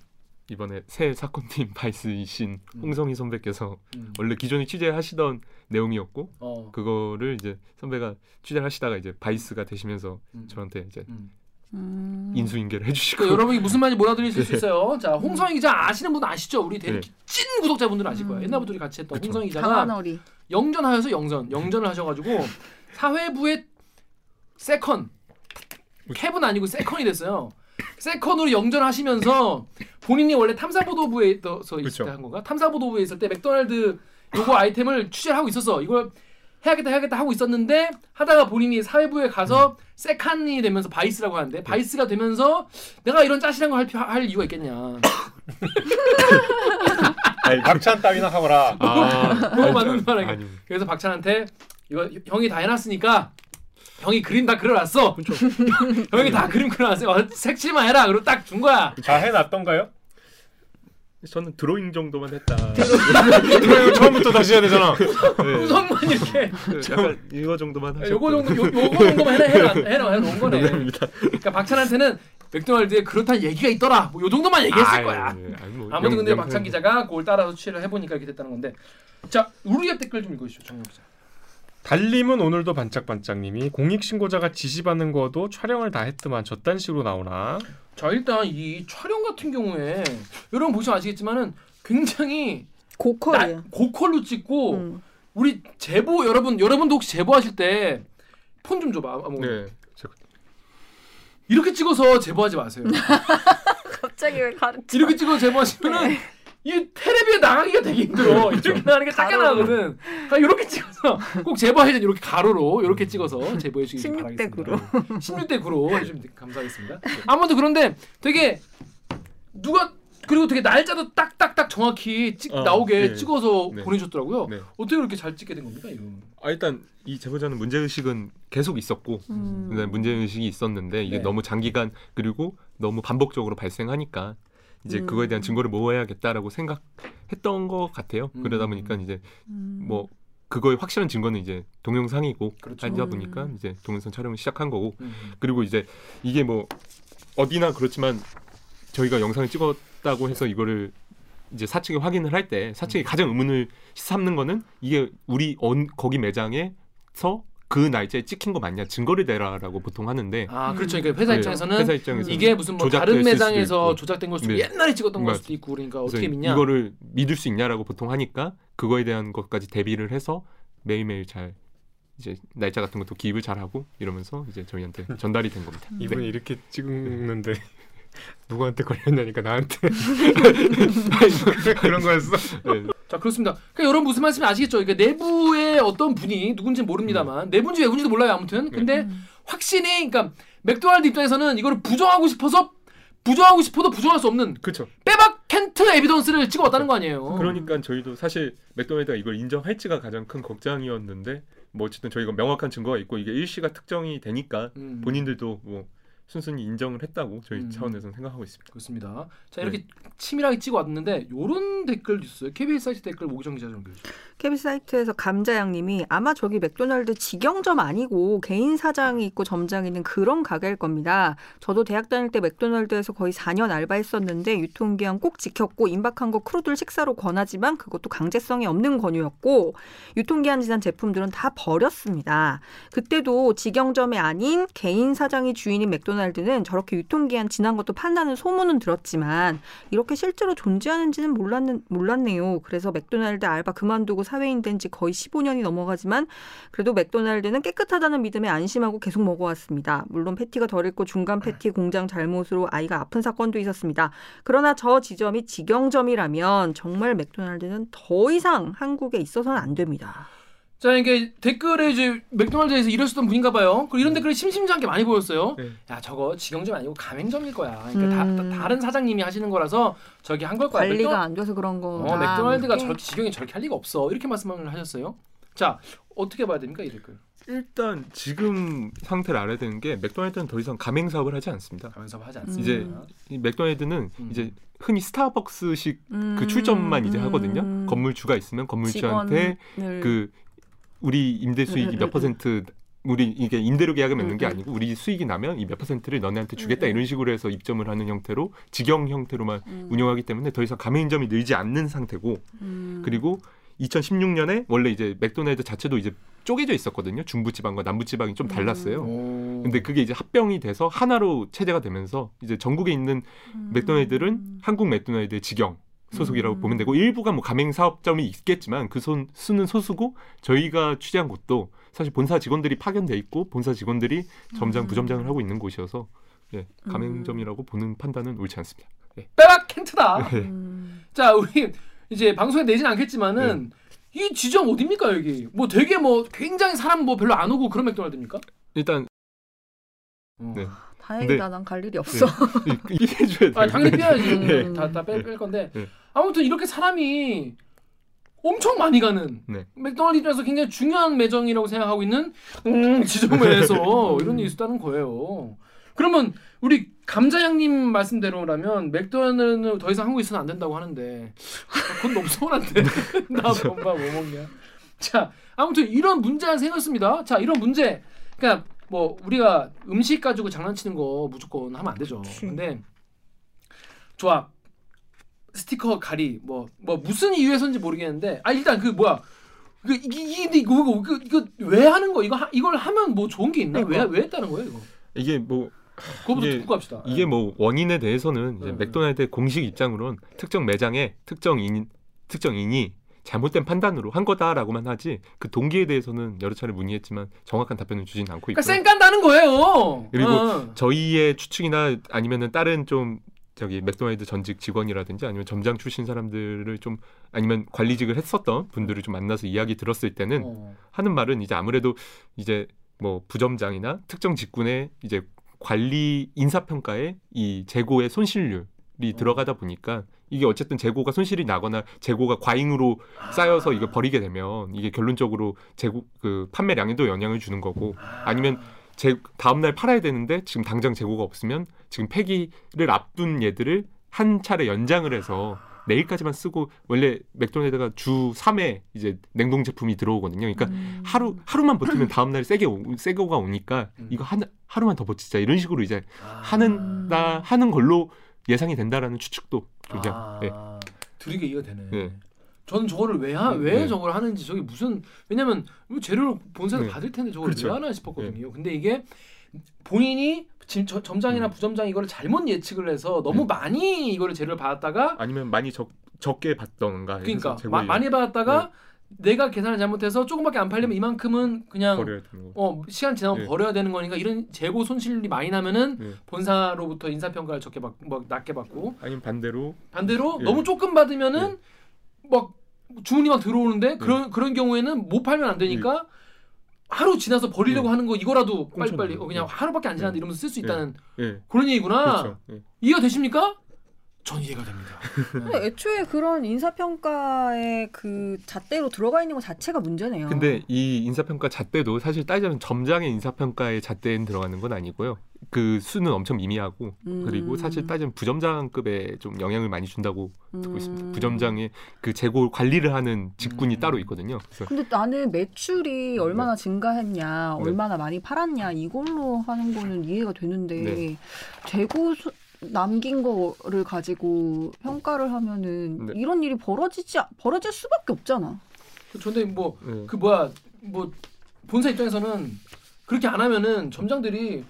이번에 새 사건팀 vice이신
음.
홍성희 선배께서
음.
원래 기존에 취재하시던 내용이었고
어.
그거를 이제 선배가 취재를 하시다가 이제 vice가 되시면서
음.
저한테 이제
음.
음.
인수인계를 해주시고
그러니까 여러분이 무슨 말인지 모르실 수
네.
있어요. 자 홍성희 기자 아시는 분 아시죠? 우리 대리
네.
찐 구독자분들은 아실 거예요.
음.
옛날부터 우리 같이 했던
그쵸.
홍성희 기자가
강한어리.
영전하여서 영전 영전을 하셔가지고 사회부의 second cap은 아니고 second이 됐어요. second으로 영전하시면서 본인이 원래 탐사보도부에 있어서 있을. 때 한 건가? 탐사보도부에 있을 때 맥도날드 요거 아이템을 취재를 하고 있었어. 이걸 해야겠다 해야겠다 하고 있었는데 하다가 본인이 사회부에 가서 second이 되면서 vice라고 하는데 vice가 되면서 내가 이런 짜실한 거할 할 이유가 있겠냐.
아니, 박찬 따위나 하거라.
아,
그거 맞는 말 아니야.
아니
그래서 박찬한테 이거 형이 다 해놨으니까 형이 그림 다 그려놨어. 형이 다 그림 그려놨어. 어, 색칠만 해라. 그리고 딱 준 거야.
다 해놨던가요?
저는 드로잉 정도만 했다.
이거 처음부터 다시 해야 되잖아.
네.
우선만 이렇게
그 약간 이거 정도만 하셨고
요거 정도 요, 요거 정도만 해라 해라 해라 해라 놓은 거네.
농담입니다.
그러니까 박찬한테는 맥도날드에 그렇다는 얘기가 있더라. 뭐요 정도만 얘기했을
아,
거야.
예, 예. 아니, 뭐
아무튼
영-
근데 박찬 기자가 그걸 따라서 취재를 해보니까 이렇게 됐다는 건데. 자 우리 댓글 좀 읽어주시죠, 정영 기자.
달님은 오늘도 반짝반짝님이 공익신고자가 지시받는 거도 촬영을 다 했더만 저딴 식으로 나오나?
자 일단 이 촬영 같은 경우에 여러분 보시면 아시겠지만은 굉장히
고퀄이에요.
나- 고퀄로 찍고
음.
우리 제보 여러분 여러분도 혹시 제보하실 때 폰 좀 줘봐. 아무거나.
네.
이렇게 찍어서 제보하지 마세요.
갑자기 왜 가르쳐?
이렇게 찍어서 제보하시면은 이 텔레비에 나가기가 되게 힘들어. 이렇게 나가는 게 작게. 나거든. 아, 이렇게 찍어서 꼭 제보할 때 이렇게 가로로 이렇게 찍어서 제보해 주시기
16대
바라겠습니다. 16대 9로 해주시면 감사하겠습니다. 아무튼 그런데 되게 누가 그리고 되게 날짜도 딱딱딱 정확히 찍
어,
나오게
네.
찍어서
네.
보내셨더라고요.
네.
어떻게 그렇게 잘 찍게 된 겁니까 이거?
아, 일단 이 제보자는 문제 의식은 계속 있었고
음.
네, 문제 의식이 있었는데 이게
네.
너무 장기간 그리고 너무 반복적으로 발생하니까 이제
음.
그거에 대한 증거를 모아야겠다라고 생각했던 것 같아요.
음.
그러다 보니까 이제
음.
뭐 그거의 확실한 증거는 이제 동영상이고
그렇죠.
하다
음.
보니까 이제 동영상 촬영을 시작한 거고
음.
그리고 이제 이게 뭐 어디나 그렇지만 저희가 영상을 찍었다고 해서 이거를 이제 사측이 확인을 할 때 사측이 가장 의문을 삼는 거는 이게 우리 언, 거기 매장에서 그 날짜에 찍힌 거 맞냐 증거를 대라라고 보통 하는데
아 그렇죠. 그러니까 회사
네,
입장에서는
회사 입장에서
이게 무슨 뭐 다른 매장에서. 조작된 걸 수도
네.
옛날에 찍었던 걸
맞아.
수도 있고 그러니까 어떻게 믿냐?
이거를 믿을 수 있냐라고 보통 하니까 그거에 대한 것까지 대비를 해서 매일매일 잘 이제 날짜 같은 것도 기입을 잘 하고 이러면서 이제 저희한테 전달이 된 겁니다.
이분이 이렇게 찍는데 누구한테 걸렸냐니까 나한테 그런 거였어.
네.
자 그렇습니다. 그러니까 여러분 무슨 말씀인지 아시겠죠? 그러니까 내부의 어떤 분이 누군지 는 모릅니다만 내분지 외분지도 몰라요 아무튼. 근데
음.
확신이 그러니까 맥도날드 입장에서는 이거를 부정하고 싶어서 부정하고 싶어도 부정할 수 없는
그렇죠.
빼박 캔트 에비던스를 찍어왔다는 거 아니에요.
그러니까 저희도 사실 맥도날드가 이걸 인정할지가 가장 큰 걱정이었는데 뭐 어쨌든 저희가 명확한 증거가 있고 이게 일시가 특정이 되니까
음,
본인들도 뭐 순순히 인정을 했다고 저희
음.
차원에서는 생각하고 있습니다.
그렇습니다. 자 이렇게 치밀하게 찍어 왔는데 요런 댓글도 있어요. KBS 사이트 댓글 오기정 기자 좀 읽어주세요.
KBS 사이트에서 감자양님이 아마 저기 맥도날드 직영점 아니고 개인 사장이 있고 점장이 있는 그런 가게일 겁니다. 저도 대학 다닐 때 맥도날드에서 거의 4년 알바했었는데 유통기한 꼭 지켰고 임박한 거 crew들 식사로 권하지만 그것도 강제성이 없는 권유였고 유통기한 지난 제품들은 다 버렸습니다. 그때도 직영점이 아닌 개인 사장이 주인인 맥도날드 는 저렇게 유통기한 지난 것도 판다는 소문은 들었지만 이렇게 실제로 존재하는지는 몰랐는, 몰랐네요. 그래서 맥도날드 알바 그만두고 사회인 된 지 거의 15년이 넘어가지만 그래도 맥도날드는 깨끗하다는 믿음에 안심하고 계속 먹어왔습니다. 물론 패티가 덜 익고 중간 패티 공장 잘못으로 아이가 아픈 사건도 있었습니다. 그러나 저 지점이 직영점이라면 정말 맥도날드는 더 이상 한국에 있어서는 안 됩니다.
자 이게 댓글에 이제 맥도날드에서 일하셨던 분인가 봐요. 그리고 이런 댓글이 심심찮게 많이 보였어요.
네.
야 저거 직영점 아니고 가맹점일 거야. 그러니까
음.
다, 른 사장님이 하시는 거라서 저기 한 걸 거야.
관리가
맥도-
안 돼서 그런 거.
어, 맥도날드가 저렇게 직영이 저렇게 할 리가 없어. 이렇게 말씀을 하셨어요. 자 어떻게 봐야 됩니까 이 댓글?
일단 지금 상태를 알아야 되는 게 맥도날드는 더 이상 가맹 사업을 하지 않습니다.
가면서 하지
음.
않습니다.
이제 이 맥도날드는
음.
이제 흔히 스타벅스식
음,
그 출점만 이제
음,
하거든요.
음.
건물주가 있으면 건물주한테
직원을
그 우리 임대 수익이
음,
몇
음,
퍼센트 우리 이게 임대료 계약을 맺는 게
음, 음.
아니고 우리 수익이 나면 이 몇 퍼센트를 너네한테 주겠다
음, 음.
이런 식으로 해서 입점을 하는 형태로 직영 형태로만
음,
운영하기 때문에 더 이상 가맹점이 늘지 않는 상태고
음.
그리고 2016년에 원래 이제 맥도날드 자체도 이제 쪼개져 있었거든요. 중부 지방과 남부 지방이 좀 달랐어요.
오.
근데 그게 이제 합병이 돼서 하나로 체제가 되면서 이제 전국에 있는
음.
맥도날드는 한국 맥도날드의 직영 소속이라고
음.
보면 되고 일부가 뭐 가맹 사업점이 있겠지만 그 손, 수는 소수고 저희가 취재한 곳도 사실 본사 직원들이 파견돼 있고 본사 직원들이 점장
음.
부점장을 하고 있는 곳이어서 예, 가맹점이라고 보는 판단은 옳지 않습니다. 예.
빼박 캔트다.
예.
음.
자 우리 이제 방송에 내진 않겠지만은 이 지점 어딥니까 여기? 뭐 되게 뭐 굉장히 사람 뭐 별로 안 오고 그런 맥도날드입니까?
일단
어.
네.
다행이다. 난 갈 일이 없어.
이- 이게 해줘야 돼요.
아 당연히 빼야지.
음.
다다뺄 건데
네.
아무튼 이렇게 사람이 엄청 많이 가는
네.
맥도날드 입장에서 굉장히 중요한 매장이라고 생각하고 있는 음, 지점에서 이런 일이 있었다는 거예요. 그러면 우리 감자양님 말씀대로라면 맥도날드는 더 이상 한국에 있어는 안 된다고 하는데 아, 그건 너무 서운한데 나 엄마 뭐 먹냐. 자 아무튼 이런 문제가 생겼습니다. 자 이런 문제 그러니까 뭐 우리가 음식 가지고 장난치는 거 무조건 하면 안 되죠. 근데 좋아 스티커 가리 뭐뭐 무슨 이유에서인지 모르겠는데 아 일단 그 뭐야 그 이게 이게 이거 이거 이거, 왜 하는 거 이거 하, 이걸 하면 뭐 좋은 게 있나 왜
그러니까.
왜 했다는 거예요 이거
이게 뭐
그거부터
이게-
듣고 갑시다
이게 뭐 원인에 대해서는 이제
네.
맥도날드의 공식 입장으로는 특정 매장에 특정 인 특정 인이 잘못된 판단으로 한 거다라고만 하지 그 동기에 대해서는 여러 차례 문의했지만 정확한 답변을 주진 않고
그러니까
있고요.
쌩 깐다는 거예요
그리고
어.
저희의 추측이나 아니면은 다른 좀 저기 맥도날드 전직 직원이라든지 아니면 점장 출신 사람들을 좀 아니면 관리직을 했었던 분들을 좀 만나서 이야기 들었을 때는
어.
하는 말은 이제 아무래도 이제 뭐 부점장이나 특정 직군의 이제 관리 인사 평가에 이 재고의 손실률이 들어가다 보니까 이게 어쨌든 재고가 손실이 나거나 재고가 과잉으로 쌓여서 이거 버리게 되면 이게 결론적으로 재고 그 판매량에도 영향을 주는 거고 아니면 제 다음 날 팔아야 되는데 지금 당장 재고가 없으면 지금 폐기를 앞둔 얘들을 한 차례 연장을 해서 내일까지만 쓰고 원래 맥도날드가 주 3회 이제 냉동 제품이 들어오거든요. 그러니까
음.
하루 하루만 버티면 다음 날 세게 오, 새거가 오니까
음.
이거 한 하루만 더 버티자 이런 식으로 이제
아.
하는다 하는 걸로 예상이 된다라는 추측도 그냥
아,
예.
들리게 이해가 되네.
네.
저는 저거를 왜, 하,
네,
왜
네.
저걸 하는지 저게 무슨 왜냐면 재료를 본사에서
네.
받을 텐데 저걸
그렇죠.
왜 하나 싶었거든요. 근데 이게 본인이 지금 저- 점장이나
음.
부점장이 이거를 잘못 예측을 해서 너무
네.
많이 이거를 재료를 받았다가
아니면 많이 적 적게 받던가
그러니까 마- 많이 받았다가 내가 계산을 잘못해서 조금밖에 안 팔리면 이만큼은 그냥. 어 시간 지나면
네.
버려야 되는 거니까 이런 재고 손실이 많이 나면은
네.
본사로부터 인사 평가를 적게 받, 뭐 낮게 받고
아니면 반대로
반대로
예.
너무 조금 받으면은 막 주문이 막 들어오는데 그런 그런 경우에는 못 팔면 안 되니까 하루 지나서 버리려고
네.
하는 거 이거라도 빨리빨리 어, 그냥
네.
하루밖에 안 지났는데
네.
이러면서 쓸수
네.
있다는
예.
그런 얘기구나.
그렇죠. 예.
이해가 되십니까? 전 이해가 됩니다.
근데 애초에 그런 인사평가에 그 잣대로 들어가 있는 것 자체가 문제네요.
근데 이 인사평가 잣대도 사실 따지면 점장의 인사평가의 잣대는 들어가는 건 아니고요. 그 수는 엄청 미미하고
음.
그리고 사실 따지면 부점장급에 좀 영향을 많이 준다고 듣고 있습니다.
음.
부점장의 그 재고 관리를 하는 직군이
음.
따로 있거든요. 그래서
근데 나는 매출이 얼마나 증가했냐,
네.
얼마나 많이 팔았냐 이걸로 하는 거는 이해가 되는데
네.
재고 수- 남긴 거를 가지고 평가를 하면은
네.
이런 일이 벌어지지 벌어질 수밖에 없잖아.
근데 뭐
예.
그 뭐야 뭐 본사 입장에서는 그렇게 안 하면은 점장들이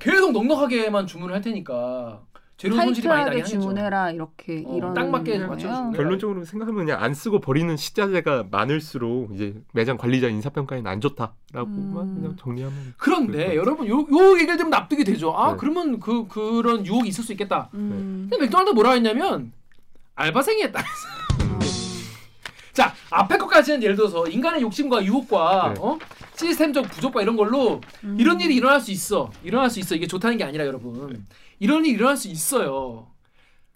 계속 넉넉하게만 주문을 할 테니까 재료 손실이 많이 나긴
타이트하게
하겠죠.
주문해라 이렇게
어,
이런
딱 맞게. 맞춰주는
결론적으로 생각하면 그냥 안 쓰고 버리는 식자재가 많을수록 이제 매장 관리자 인사평가에는 안 좋다라고만
음.
그냥 정리하면
그런데 여러분 요, 요 얘기를 들으면 납득이 되죠. 아
네.
그러면 그 그런 유혹이 있을 수 있겠다.
음.
근데 맥도날드 뭐라 했냐면 알바생이 했다. 자 앞에 것까지는 예를 들어서 인간의 욕심과 유혹과
네.
어? 시스템적 부족과 이런 걸로
음.
이런 일이 일어날 수 있어. 일어날 수 있어. 이게 좋다는 게 아니라 여러분. 이런 일이 일어날 수 있어요.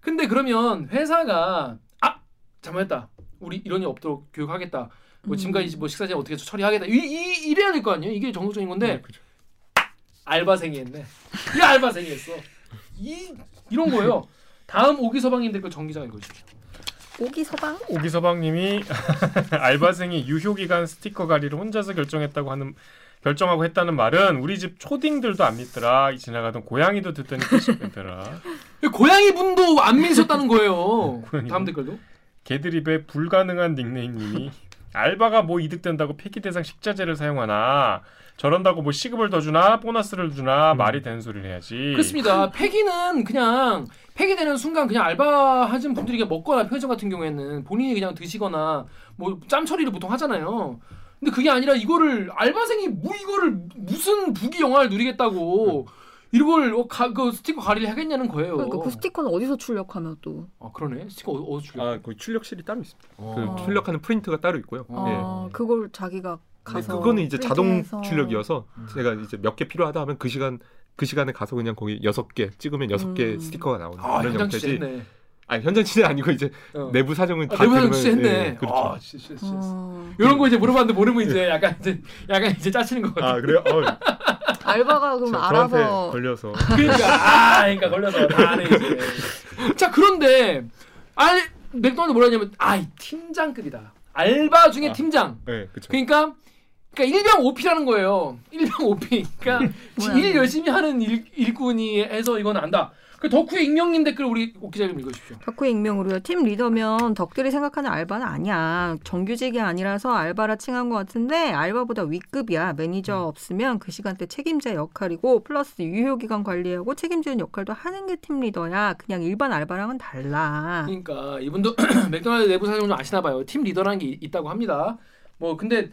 근데 그러면 회사가 아 잘못했다. 우리 이런 일 없도록 교육하겠다. 뭐
음.
지금까지 뭐 식사제 어떻게 처리하겠다. 이, 이 이래야 될 거 아니에요. 이게 정석적인 건데
네, 그렇죠.
알바생이 했네. 이 알바생이 했어. 이 이런 거예요. 다음 오기 서방님들 거 정기자가 읽어주십시오.
오기 서방?
오기서방님이 알바생이 유효기간 스티커 가리를 혼자서 결정했다고 하는 결정하고 했다는 말은 우리 집 초딩들도 안 믿더라. 지나가던 고양이도 듣더니 끄집더라.
고양이 분도 안 믿으셨다는 거예요. 다음
분.
댓글도.
개드립의 불가능한 닉네임님이 알바가 뭐 이득된다고 폐기 대상 식자재를 사용하나 저런다고 뭐 시급을 더 주나 보너스를 주나
음.
말이 되는 소리를 해야지.
그렇습니다. 폐기는 그냥 폐기되는 순간 그냥 알바 하신 분들이 먹거나 편의점 같은 경우에는 본인이 그냥 드시거나 뭐 짬 처리를 보통 하잖아요. 근데 그게 아니라 이거를 알바생이 뭐 이거를 무슨 부귀 영화를 누리겠다고 이걸 어, 가, 그 스티커 가리를 하겠냐는 거예요.
그러니까 그 스티커는 어디서 출력하면 또?
아 그러네. 스티커 어, 어디서 출력?
아, 거기 출력실이 따로 있습니다.
어.
그 출력하는 프린트가 따로 있고요.
아, 그걸 자기가 가서
그거는 이제 자동
프린트해서.
출력이어서
음.
제가 이제 몇 개 필요하다 하면 그 시간 그 시간에 가서 그냥 거기 여섯 개 찍으면 여섯 개
음.
스티커가 나오는
아
그런
현장
형태지.
취재했네.
아니 현장 취재 아니고 이제
어.
내부 사정은
아,
다
내부 사정 취재했네.
예, 그렇죠.
아, 씨, 씨, 씨.
어.
이런 거 이제 물어봤는데 모르면 이제 약간 이제 약간 이제 짜치는 거 같아.
아 그래요? 어,
알바가 그럼
저,
알아서
걸려서
그러니까 아 그러니까 걸려서 다 아네 이제. 자 그런데 알 맥도날드 뭐라 하냐면 아이 팀장급이다. 알바 중에
아.
팀장.
네, 그렇죠.
그러니까 그러니까 일병 오피라는 거예요. 일병 오피. 그러니까 일. 열심히 하는 일, 일꾼이 해서 이건 안다. 그 더쿠의 익명님 댓글 우리 옥 기자님 읽어주십시오.
더쿠 익명으로요. 팀 리더면 덕들이 생각하는 알바는 아니야. 정규직이 아니라서 알바라 칭한 것 같은데 알바보다 윗급이야. 매니저 없으면 그 시간대 책임자 역할이고 플러스 유효기간 관리하고 책임지는 역할도 하는 게 팀 리더야. 그냥 일반 알바랑은 달라.
그러니까 이분도 맥도날드 내부 사정 좀 아시나 봐요. 팀 리더라는 게 이- 있다고 합니다. 뭐 근데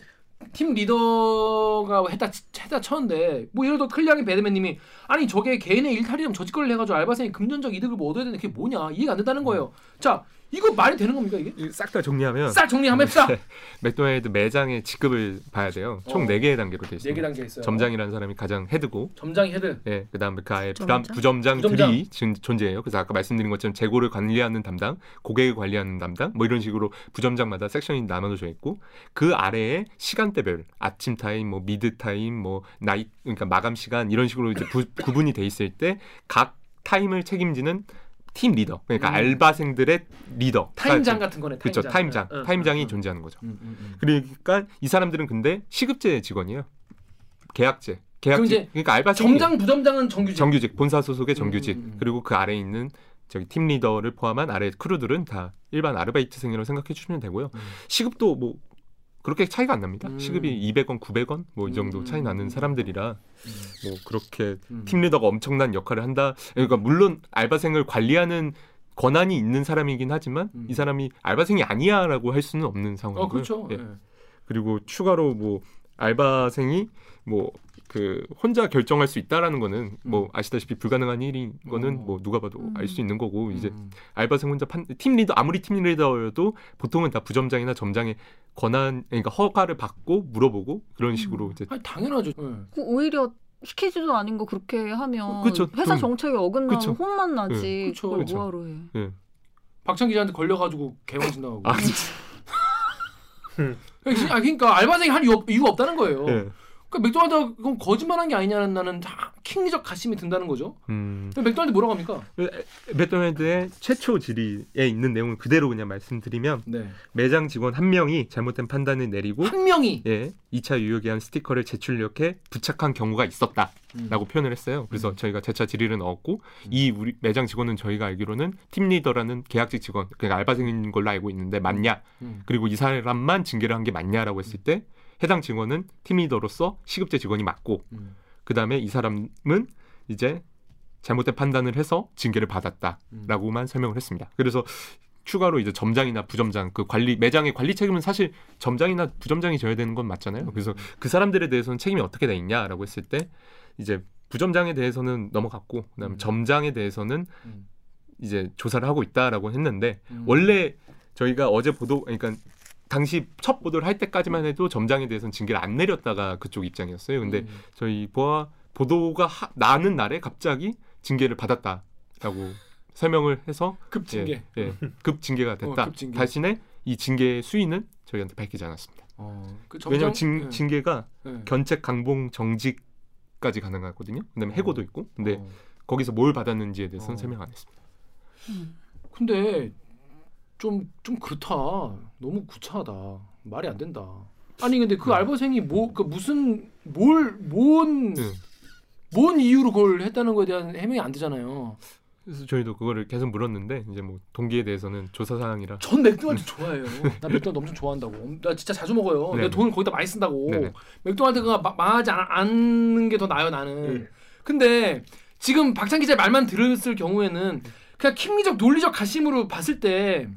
팀 리더가 했다 했다 쳤는데 뭐 예를 들어 클리앙의 배드맨님이 아니 저게 개인의 일탈이면 저짓거리를 해가지고 알바생이 금전적 이득을 뭐 얻어야 되는데 그게 뭐냐 이해가 안 된다는 거예요. 자 이거 말이 되는 겁니까 이게?
싹 다 정리하면
싹 정리 한번 해봅시다.
맥도날드 매장의 직급을 봐야 돼요. 총
어.
네 개의 단계로
돼네
있습니다.
개 단계 있어요.
점장이라는 사람이 가장 헤드고,
점장이 헤드.
예, 그다음에 그 아예
점장?
부담, 부점장들이
부점장.
지금 존재해요. 그래서 아까 말씀드린 것처럼 재고를 관리하는 담당, 고객을 관리하는 담당, 뭐 이런 식으로 부점장마다 섹션이 나눠져 있고 그 아래에 시간대별 아침 타임, 뭐 mid 타임, 뭐 나이 그러니까 마감 시간 이런 식으로 이제 부, 구분이 돼 있을 때 각 타임을 책임지는 팀 리더, 그러니까
음.
알바생들의 리더,
타임장 같은 거네.
그렇죠, 타임장,
응, 응,
타임장이
응,
존재하는 거죠.
응, 응, 응.
그러니까 이 사람들은 근데 시급제 직원이에요. 계약제.
이제
그러니까 알바생이
점장 부점장은 정규직.
정규직, 본사 소속의 정규직.
음, 음, 음.
그리고 그 아래에 있는 저기 팀 리더를 포함한 아래 crew들은 다 일반 아르바이트생이라고 생각해 주시면 되고요.
음.
시급도 뭐 그렇게 차이가 안 납니다.
음.
시급이 200원, 900원 뭐 이 정도 차이 나는 사람들이라 뭐 그렇게
음.
팀 리더가 엄청난 역할을 한다. 그러니까 물론 알바생을 관리하는 권한이 있는 사람이긴 하지만
음.
이 사람이 알바생이 아니야라고 할 수는 없는 상황이고요.
어 그렇죠.
예.
예.
그리고 추가로 뭐 알바생이 뭐 그 혼자 결정할 수 있다라는 거는 뭐
음.
아시다시피 불가능한 일인 거는
어.
뭐 누가 봐도
음.
알수 있는 거고 이제
음.
알바생 혼자 판, 팀 리더 아무리 팀 리더여도 보통은 다 부점장이나 점장의 권한 그러니까 허가를 받고 물어보고 그런 식으로
음.
이제
아니 당연하죠. 예.
그 오히려 시키지도 않은 거 그렇게 하면
어, 그쵸.
회사
좀-
정책에 어긋나면
그쵸.
혼만 나지.
그쵸.
그걸
그쵸.
뭐하러 해.
예.
박찬 기자한테 걸려가지고 개망신 나가고.
아 진짜
아 그러니까 알바생이 할 이유, 이유가 없다는 거예요.
예.
그러니까 맥도날드 그건 거짓말한 게 아니냐는 나는 다 킹리적 가심이 든다는 거죠.
음.
맥도날드 뭐라고 합니까?
맥도날드의 최초 질의에 있는 내용을 그대로 그냥 말씀드리면
네.
매장 직원 한 명이 잘못된 판단을 내리고
한 명이
예, 2차 유효기한 스티커를 제출력해 부착한 경우가 있었다라고 표현을 했어요. 그래서
음.
저희가 재차 질의를 넣었고
음.
이 우리 매장 직원은 저희가 알기로는 팀 리더라는 계약직 직원, 그러니까 알바생인 걸로 알고 있는데 맞냐?
음.
그리고 이 사람만 징계를 한 게 맞냐라고 했을 때 해당 직원은 팀 리더로서 시급제 직원이 맞고
음.
그 다음에 이 사람은 이제 잘못된 판단을 해서 징계를 받았다라고만 설명을 했습니다. 그래서 추가로 이제 점장이나 부점장 그 관리 매장의 관리 책임은 사실 점장이나 부점장이 져야 되는 건 맞잖아요. 그래서 그 사람들에 대해서는 책임이 어떻게 돼 있냐라고 했을 때 이제 부점장에 대해서는 넘어갔고 그다음
음.
점장에 대해서는
음.
이제 조사를 하고 있다라고 했는데
음.
원래 저희가 어제 보도 그러니까 당시 첫 보도를 할 때까지만 해도 점장에 대해서는 징계를 안 내렸다가 그쪽 입장이었어요. 근데
음.
저희 보아 보도가 하- 나는 날에 갑자기 징계를 받았다라고 설명을 해서
급 징계.
예, 예, 급 징계가 됐다.
어, 급 징계.
대신에 이 징계의 수위는 저희한테 밝히지 않았습니다.
어. 그
왜냐하면 징,
예.
징계가
예.
견책, 강봉, 정직까지 가능하거든요. 그다음에 해고도 있고. 근데
어.
거기서 뭘 받았는지에 대해서는
어.
설명 안 했습니다.
근데 좀 좀 그렇다. 너무 구차하다. 말이 안 된다. 아니 근데 그 알바생이 뭐 그 무슨 뭘뭔뭔
네.
이유로 그걸 했다는 거에 대한 해명이 안 되잖아요.
그래서 저희도 그거를 계속 물었는데 이제 뭐 동기에 대해서는 조사 사항이라
전 맥도날드 좋아해요. 나 맥도날드 엄청 좋아한다고. 나 진짜 자주 먹어요.
네네.
내 돈을 거기다 많이 쓴다고.
네네.
맥도날드가 마- 망하지 않- 않는 게 더 나아요 나는.
네.
근데 지금 박찬 기자 말만 들었을 경우에는 그냥 킹리적 논리적 가심으로 봤을 때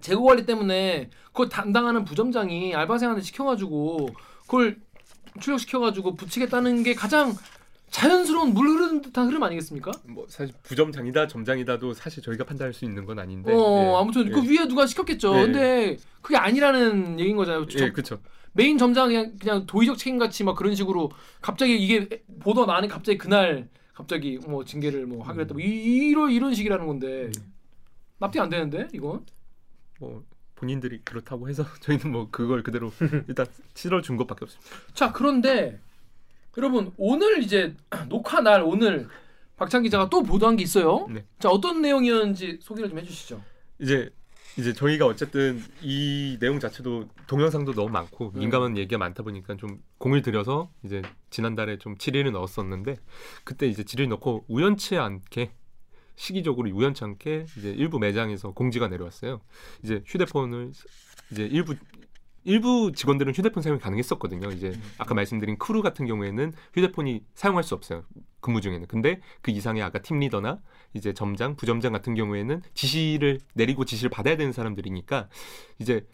재고 관리 때문에 그걸 담당하는 부점장이 알바생한테 시켜가지고 그걸 출력시켜가지고 붙이겠다는 게 가장 자연스러운 물 흐르는 듯한 흐름 아니겠습니까?
뭐 사실 부점장이다 점장이다도 사실 저희가 판단할 수 있는 건 아닌데.
어
예,
아무튼
예.
그 위에 누가 시켰겠죠.
예.
근데 그게 아니라는 얘기인 거잖아요.
예, 그렇죠.
메인 점장 그냥 그냥 도의적 책임 같이 막 그런 식으로 갑자기 이게 보도 나는 갑자기 그날 갑자기 뭐 징계를 뭐 하기로 했다 뭐 이- 이런 이런 식이라는 건데 납득이 안 되는데 이건
뭐 본인들이 그렇다고 해서 저희는 뭐 그걸 그대로 일단 실어 준 것밖에 없습니다.
자 그런데 여러분 오늘 이제 녹화 날 오늘 박찬 기자가 또 보도한 게 있어요.
네.
자 어떤 내용이었는지 소개를 좀 해주시죠.
이제 이제 저희가 어쨌든 이 내용 자체도 동영상도 너무 많고
음.
민감한 얘기가 많다 보니까 좀 공을 들여서 이제 지난달에 좀 질의를 넣었었는데 그때 이제 질의를 넣고 우연치 않게 시기적으로 우연치 않게 이제 일부 매장에서 공지가 내려왔어요. 이제 휴대폰을 이제 일부 일부 직원들은 휴대폰 사용이 가능했었거든요. 이제
음.
아까 말씀드린 크루 같은 경우에는 휴대폰이 사용할 수 없어요. 근무 중에는. 근데 그 이상의 아까 팀 리더나 이제 점장, 부점장 같은 경우에는 지시를 내리고 지시를 받아야 되는 사람들이니까 이제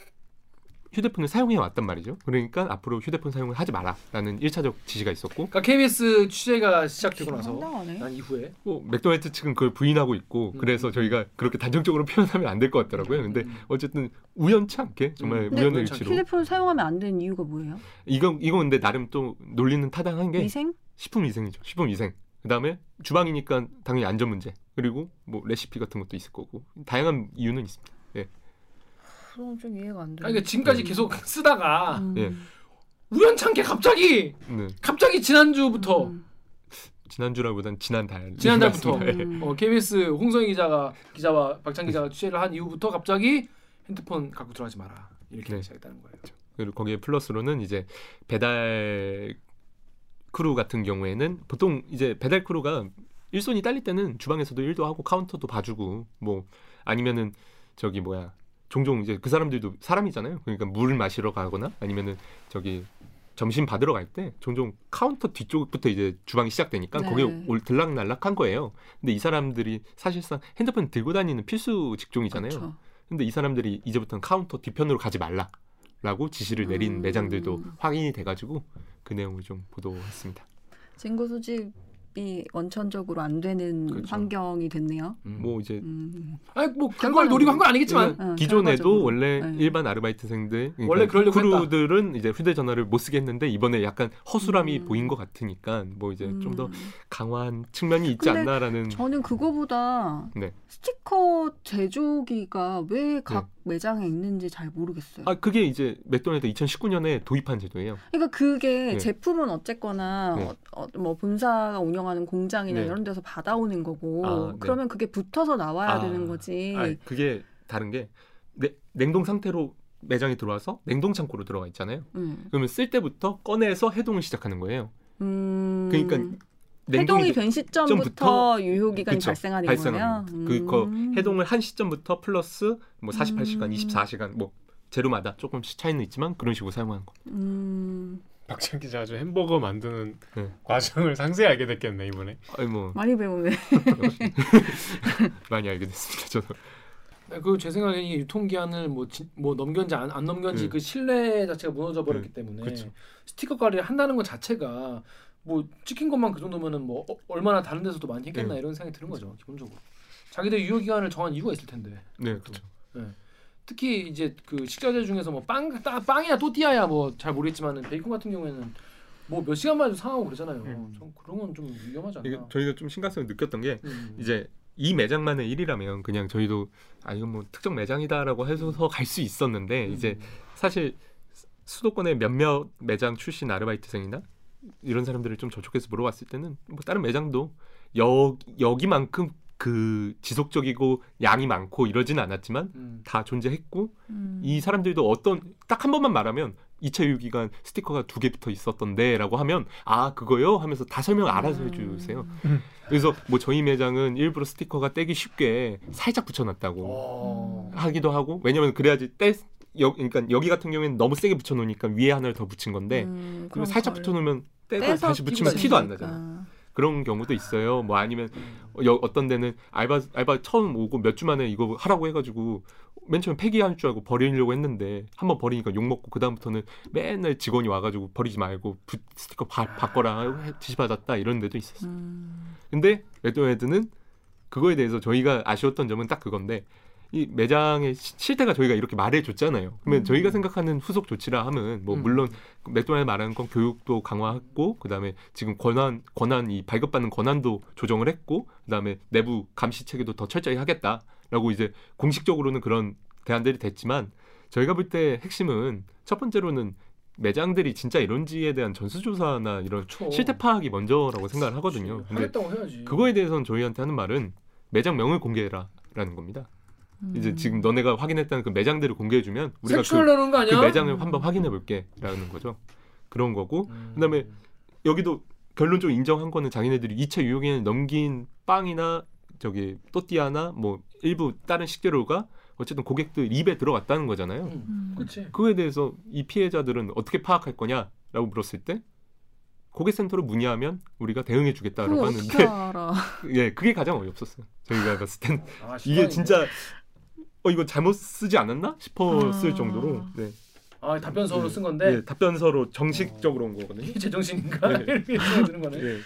휴대폰을 사용해 왔단 말이죠. 그러니까 앞으로 휴대폰 사용을 하지 마라라는 1차적 지시가 있었고
그러니까 KBS 취재가 시작되고 나서
황당하네.
난 이후에
뭐 맥도날드 측은 그걸 부인하고 있고
음.
그래서 저희가 그렇게 단정적으로 표현하면 안 될 것 같더라고요. 근데
음.
어쨌든 우연치 않게 정말
음.
우연의 일치로
휴대폰 사용하면 안 되는 이유가 뭐예요?
이거 이거 근데 나름 또 논리는 타당한 게
위생?
식품 위생이죠. 식품 위생. 그다음에 주방이니까 당연히 안전 문제. 그리고 뭐 레시피 같은 것도 있을 거고 다양한 이유는 있습니다.
그건 좀 이해가 안 돼.
아니, 그러니까 지금까지 계속 쓰다가
음.
예.
우연찮게 갑자기
네.
갑자기 지난주부터
음.
지난주라보단 지난달
지난달부터.
예.
음.
어, KBS 홍성희 기자가 기자와 박찬 기자가 취재를 한 이후부터 갑자기 핸드폰 갖고 들어가지 마라 이렇게
네.
시작했다는 거예요.
그리고 거기에 플러스로는 이제 배달 크루 같은 경우에는 보통 이제 배달 crew가 일손이 딸릴 때는 주방에서도 일도 하고 카운터도 봐주고 뭐 아니면은 저기 뭐야 종종 이제 그 사람들도 사람이잖아요. 그러니까 물을 마시러 가거나 아니면은 저기 점심 받으러 갈 때 종종 카운터 뒤쪽부터 이제 주방이 시작되니까
네.
거기에 올 들락날락한 거예요. 근데 이 사람들이 사실상 핸드폰 들고 다니는 필수 직종이잖아요.
그쵸.
근데 이 사람들이 이제부터는 카운터 뒤편으로 가지 말라라고 지시를 내린
음.
매장들도 확인이 돼가지고 그 내용을 좀 보도했습니다.
증거 수집 이 원천적으로 안 되는
그렇죠.
환경이 됐네요.
뭐 이제
음.
아니 뭐 그걸 노리고 한 건 아니겠지만
어,
기존에도
결과적으로.
원래
네.
일반 아르바이트생들 그러니까
원래 그러려고
크루들은 이제 휴대전화를 못 쓰게 했는데 이번에 약간 허술함이
음.
보인 것 같으니까 뭐 이제 좀더
음.
강화한 측면이 있지 않나라는
저는 그거보다
네.
스티커 제조기가 왜각 매장에 있는지 잘 모르겠어요.
아 그게 이제 맥도날드 2019년에 도입한 제도예요.
그러니까 그게
네.
제품은 어쨌거나
네.
어, 어, 뭐 본사가 운영하는 공장이나
네.
이런 데서 받아오는 거고
아, 네.
그러면 그게 붙어서 나와야
아,
되는 거지.
아 그게 다른 게 내, 냉동 상태로 매장에 들어와서 냉동 창고로 들어가 있잖아요.
음.
그러면 쓸 때부터 꺼내서 해동을 시작하는 거예요.
음.
그러니까
해동이 된 시점부터 유효 기간이 발생하는 거예요.
그거
음.
해동을 한 시점부터 플러스 뭐 48시간,
음.
24시간 뭐 재료마다 조금씩 차이는 있지만 그런 식으로 사용하는 거.
음.
박찬 기자 아주 햄버거 만드는
네.
과정을 상세히 알게 됐겠네 이번에.
아니 뭐
많이 배우네.
많이 알게 됐습니다. 저도.
그제 생각에 이게 유통기한을 뭐, 지, 뭐 넘겼는지 안, 안 넘겼는지
네.
그 신뢰 자체가 무너져 버렸기
네,
때문에
그쵸.
스티커 관리를 한다는 것 자체가 뭐 찍힌 것만 그 정도면은 뭐 어, 얼마나 다른 데서도 많이 했겠나
네.
이런 생각이 드는 거죠 기본적으로 자기들 유효 기간을 정한 이유가 있을 텐데
네, 그렇죠.
특히 이제 그 식자재 중에서 뭐빵 빵이야 또띠아야 뭐 잘 모르겠지만은 베이컨 같은 경우에는 뭐 몇 시간만 해도 상하고 그러잖아요.
음.
좀 그런 건 좀 위험하지 않나.
저희가 좀 심각성을 느꼈던 게
음.
이제 이 매장만의 일이라면 그냥 저희도 아 이건 뭐 특정 매장이다라고 해서 갈 수 있었는데
음.
이제 사실 수도권의 몇몇 매장 출신 아르바이트생이나 이런 사람들을 좀 저촉해서 물어봤을 때는 뭐 다른 매장도 여 여기만큼 그 지속적이고 양이 많고 이러진 않았지만
음.
다 존재했고
음.
이 사람들도 어떤 딱 한 번만 말하면 2차 유기간 스티커가 두 개 붙어 있었던데라고 하면 아 그거요 하면서 다 설명 알아서 해주세요. 그래서 뭐 저희 매장은 일부러 스티커가 떼기 쉽게 살짝 붙여놨다고
어.
하기도 하고 왜냐면 그래야지 떼 여, 그러니까 여기 같은 경우에는 너무 세게 붙여놓으니까 위에 하나를 더 붙인 건데
음,
그리고 살짝
걸-
붙여놓으면 떼고 다시 붙이면 티도 안. 나잖아. 그런 경우도 있어요. 뭐 아니면 여, 어떤 데는 알바 알바 처음 오고 몇 주 만에 이거 하라고 해가지고 맨 처음 폐기할 줄 알고 버리려고 했는데 한번 버리니까 욕 먹고 그 다음부터는 맨날 직원이 와가지고 버리지 말고 부, 스티커 바, 바꿔라 지시 받았다 이런 데도 있었어. 요
음.
근데 맥도날드는 그거에 대해서 저희가 아쉬웠던 점은 딱 그건데 이 매장의 시- 실태가 저희가 이렇게 말해줬잖아요. 그러면
음.
저희가 생각하는 후속 조치라 하면 뭐
음.
물론 맥도날드 말하는 건 교육도 강화했고 그다음에 지금 권한 권한 이 발급받는 권한도 조정을 했고 그다음에 내부 감시 체계도 더 철저히 하겠다라고 이제 공식적으로는 그런 대안들이 됐지만 저희가 볼 때 핵심은 첫 번째로는 매장들이 진짜 이런지에 대한 전수조사나 이런
그렇죠.
실태 파악이 먼저라고 생각을 하거든요. 근데
하겠다고 해야지.
그거에 대해서는 저희한테 하는 말은 매장 명을 공개해라라는 겁니다. 이제
음.
지금 너네가 확인했다는 그 매장들을 공개해주면 우리가 그, 그
아니야?
매장을 한번 확인해 볼게라는 거죠. 그런 거고
음.
그다음에 여기도 결론적으로 인정한 거는 자기네들이 2차 유효기간을 넘긴 빵이나 저기 또띠아나 뭐 일부 다른 식재료가 어쨌든 고객들 입에 들어갔다는 거잖아요.
음.
음.
그렇지.
그거에 대해서 이 피해자들은 어떻게 파악할 거냐라고 물었을 때 고객센터로 문의하면 우리가 대응해 주겠다라고 하는데? 예, 그게 가장 어이없었어요. 저희가 봤을 땐
아,
이게 진짜 어 이거 잘못 쓰지 않았나 싶었을
아.
정도로 네.
아 답변서로
네.
쓴 건데
예, 답변서로 정식적으로 온 거거든요.
이게 제정신인가
네.
이렇게 드는 거네.
예.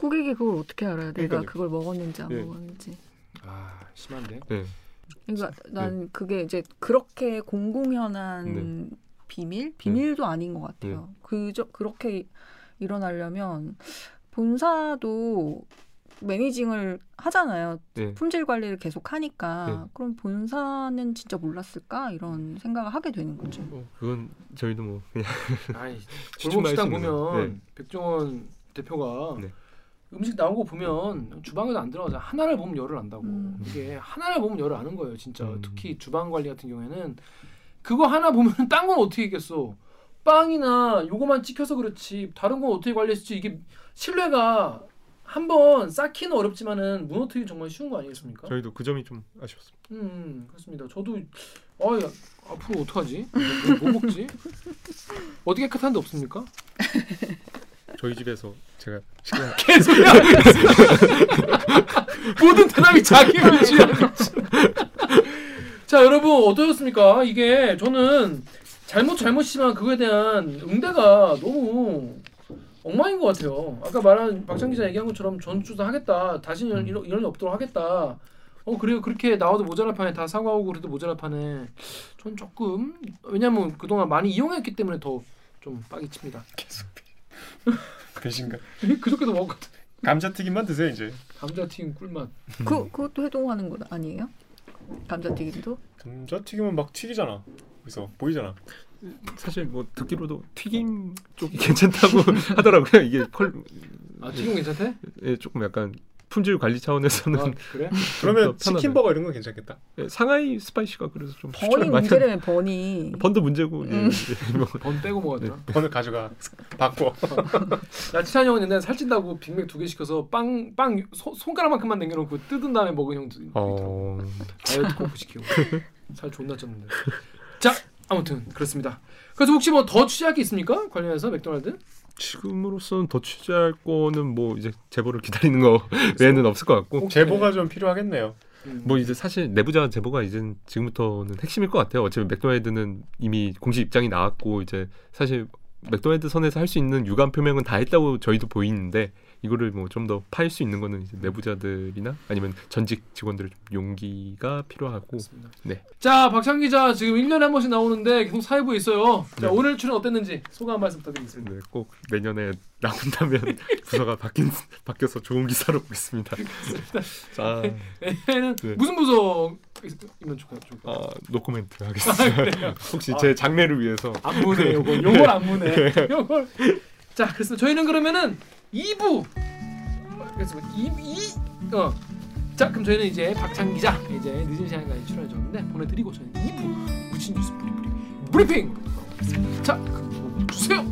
고객이 그걸 어떻게 알아요? 내가
그러니까요.
그걸 먹었는지 안
예.
먹었는지.
아 심한데.
예.
그러니까 난 그게 이제 그렇게 공공연한 비밀 비밀도 아닌 것 같아요. 그저 그렇게 일어나려면 본사도 매니징을 하잖아요.
네.
품질 관리를 계속 하니까
네.
그럼 본사는 진짜 몰랐을까 이런 생각을 하게 되는 거죠.
뭐 그건 저희도 뭐 그냥 추측만
골목식당. 보면
네.
백종원 대표가
네.
음식 나온 거 보면 주방에도 안 들어가자 하나를 보면 열을 안다고
음.
이게 하나를 보면 열을 아는 거예요 진짜
음.
특히 주방 관리 같은 경우에는 그거 하나 보면 딴 건 어떻게 있겠어 빵이나 요거만 찍혀서 그렇지 다른 건 어떻게 관리했을지 이게 신뢰가 한번 쌓기는 어렵지만은 무너뜨리기 정말 쉬운 거 아니겠습니까?
저희도 그 점이 좀 아쉬웠습니다.
음 그렇습니다. 저도 아 야, 앞으로 어떡하지? 뭐, 뭐 먹지? 어디 깨끗한 데 없습니까?
저희 집에서 제가 식당
개소리야. 모든 대답이 자기를 위한. 자 여러분 어떠셨습니까? 이게 저는 잘못 잘못이지만 그거에 대한 응대가 너무 엉망인 것 같아요. 아까 말한 박찬 기자 얘기한 것처럼 전투조사 하겠다. 다시 이런 이런 일이 없도록 하겠다. 어 그래요 그렇게 나와도 모자랄 판에 다 사과하고 그래도 모자랄 판에 전 조금 왜냐면 그동안 많이 이용했기 때문에 더 좀 빡이 칩니다.
배신감.
그저께도 먹었거든.
감자튀김만 드세요 이제.
감자튀김 꿀맛.
그 그것도 해동하는 거 아니에요? 감자튀김도?
감자튀김은 막 튀기잖아. 그래서 보이잖아.
사실 뭐 듣기로도 튀김 쪽이 괜찮다고 하더라고요. 이게
펄아 튀김 괜찮대?
예, 조금 약간 품질 관리 차원에서는
아 그래?
그러면. 치킨 버거 이런 건 괜찮겠다.
예, 상하이 스파이시가 그래서 좀 많이
문제라면 번이.
한- 번도 문제고 예,
음.
예, 뭐
번 빼고 먹었더라.
번을 가져가 바꿔.
나 친한 형은 옛날에 살찐다고 빅맥 두 개 시켜서 빵 빵 손가락만큼만 남겨놓고 뜯은 다음에 먹은 형도 있더라고.
어,
다이어트 꼭 시키고 살 존나 쪘는데. 자 아무튼 그렇습니다. 그래서 혹시 뭐 더 취재할 게 있습니까? 관련해서 맥도날드?
지금으로서는 더 취재할 거는 뭐 이제 제보를 기다리는 거 외에는 없을 것 같고
제보가 좀 필요하겠네요.
음.
뭐 이제 사실 내부자 제보가 이제 지금부터는 핵심일 것 같아요. 어차피 맥도날드는 이미 공식 입장이 나왔고 이제 사실 맥도날드 선에서 할 수 있는 유감 표명은 다 했다고 저희도 보이는데 이거를 뭐 좀 더 파일 수 있는 거는 이제 내부자들이나 아니면 전직 직원들의 좀 용기가 필요하고
그렇습니다.
네.
자 박찬 기자 지금 1년에 한 번씩 나오는데 계속 사회부에 있어요. 자
네.
오늘 출연 어땠는지 소감 한 말씀 부탁드리겠습니다.
네, 꼭 내년에 나온다면 부서가 바뀐 바뀌어서 좋은 기사로 보겠습니다. 자,
얘는
네.
무슨 부서이면? 좋을까요?
아, 노코멘트 하겠습니다. 혹시 제 장래를 위해서
안 무네 요거 요걸 안 무네 요걸 자 그래서 저희는 그러면은 2부 그래서 2, 2 어. 자 그럼 저희는 이제 박찬 기자 이제 늦은 시간까지 출연해 줬는데 보내드리고 저희는 2부 무친 뉴스 브리브리 브리핑. 자 그럼 주세요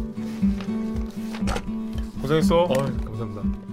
고생했어.
어, 감사합니다.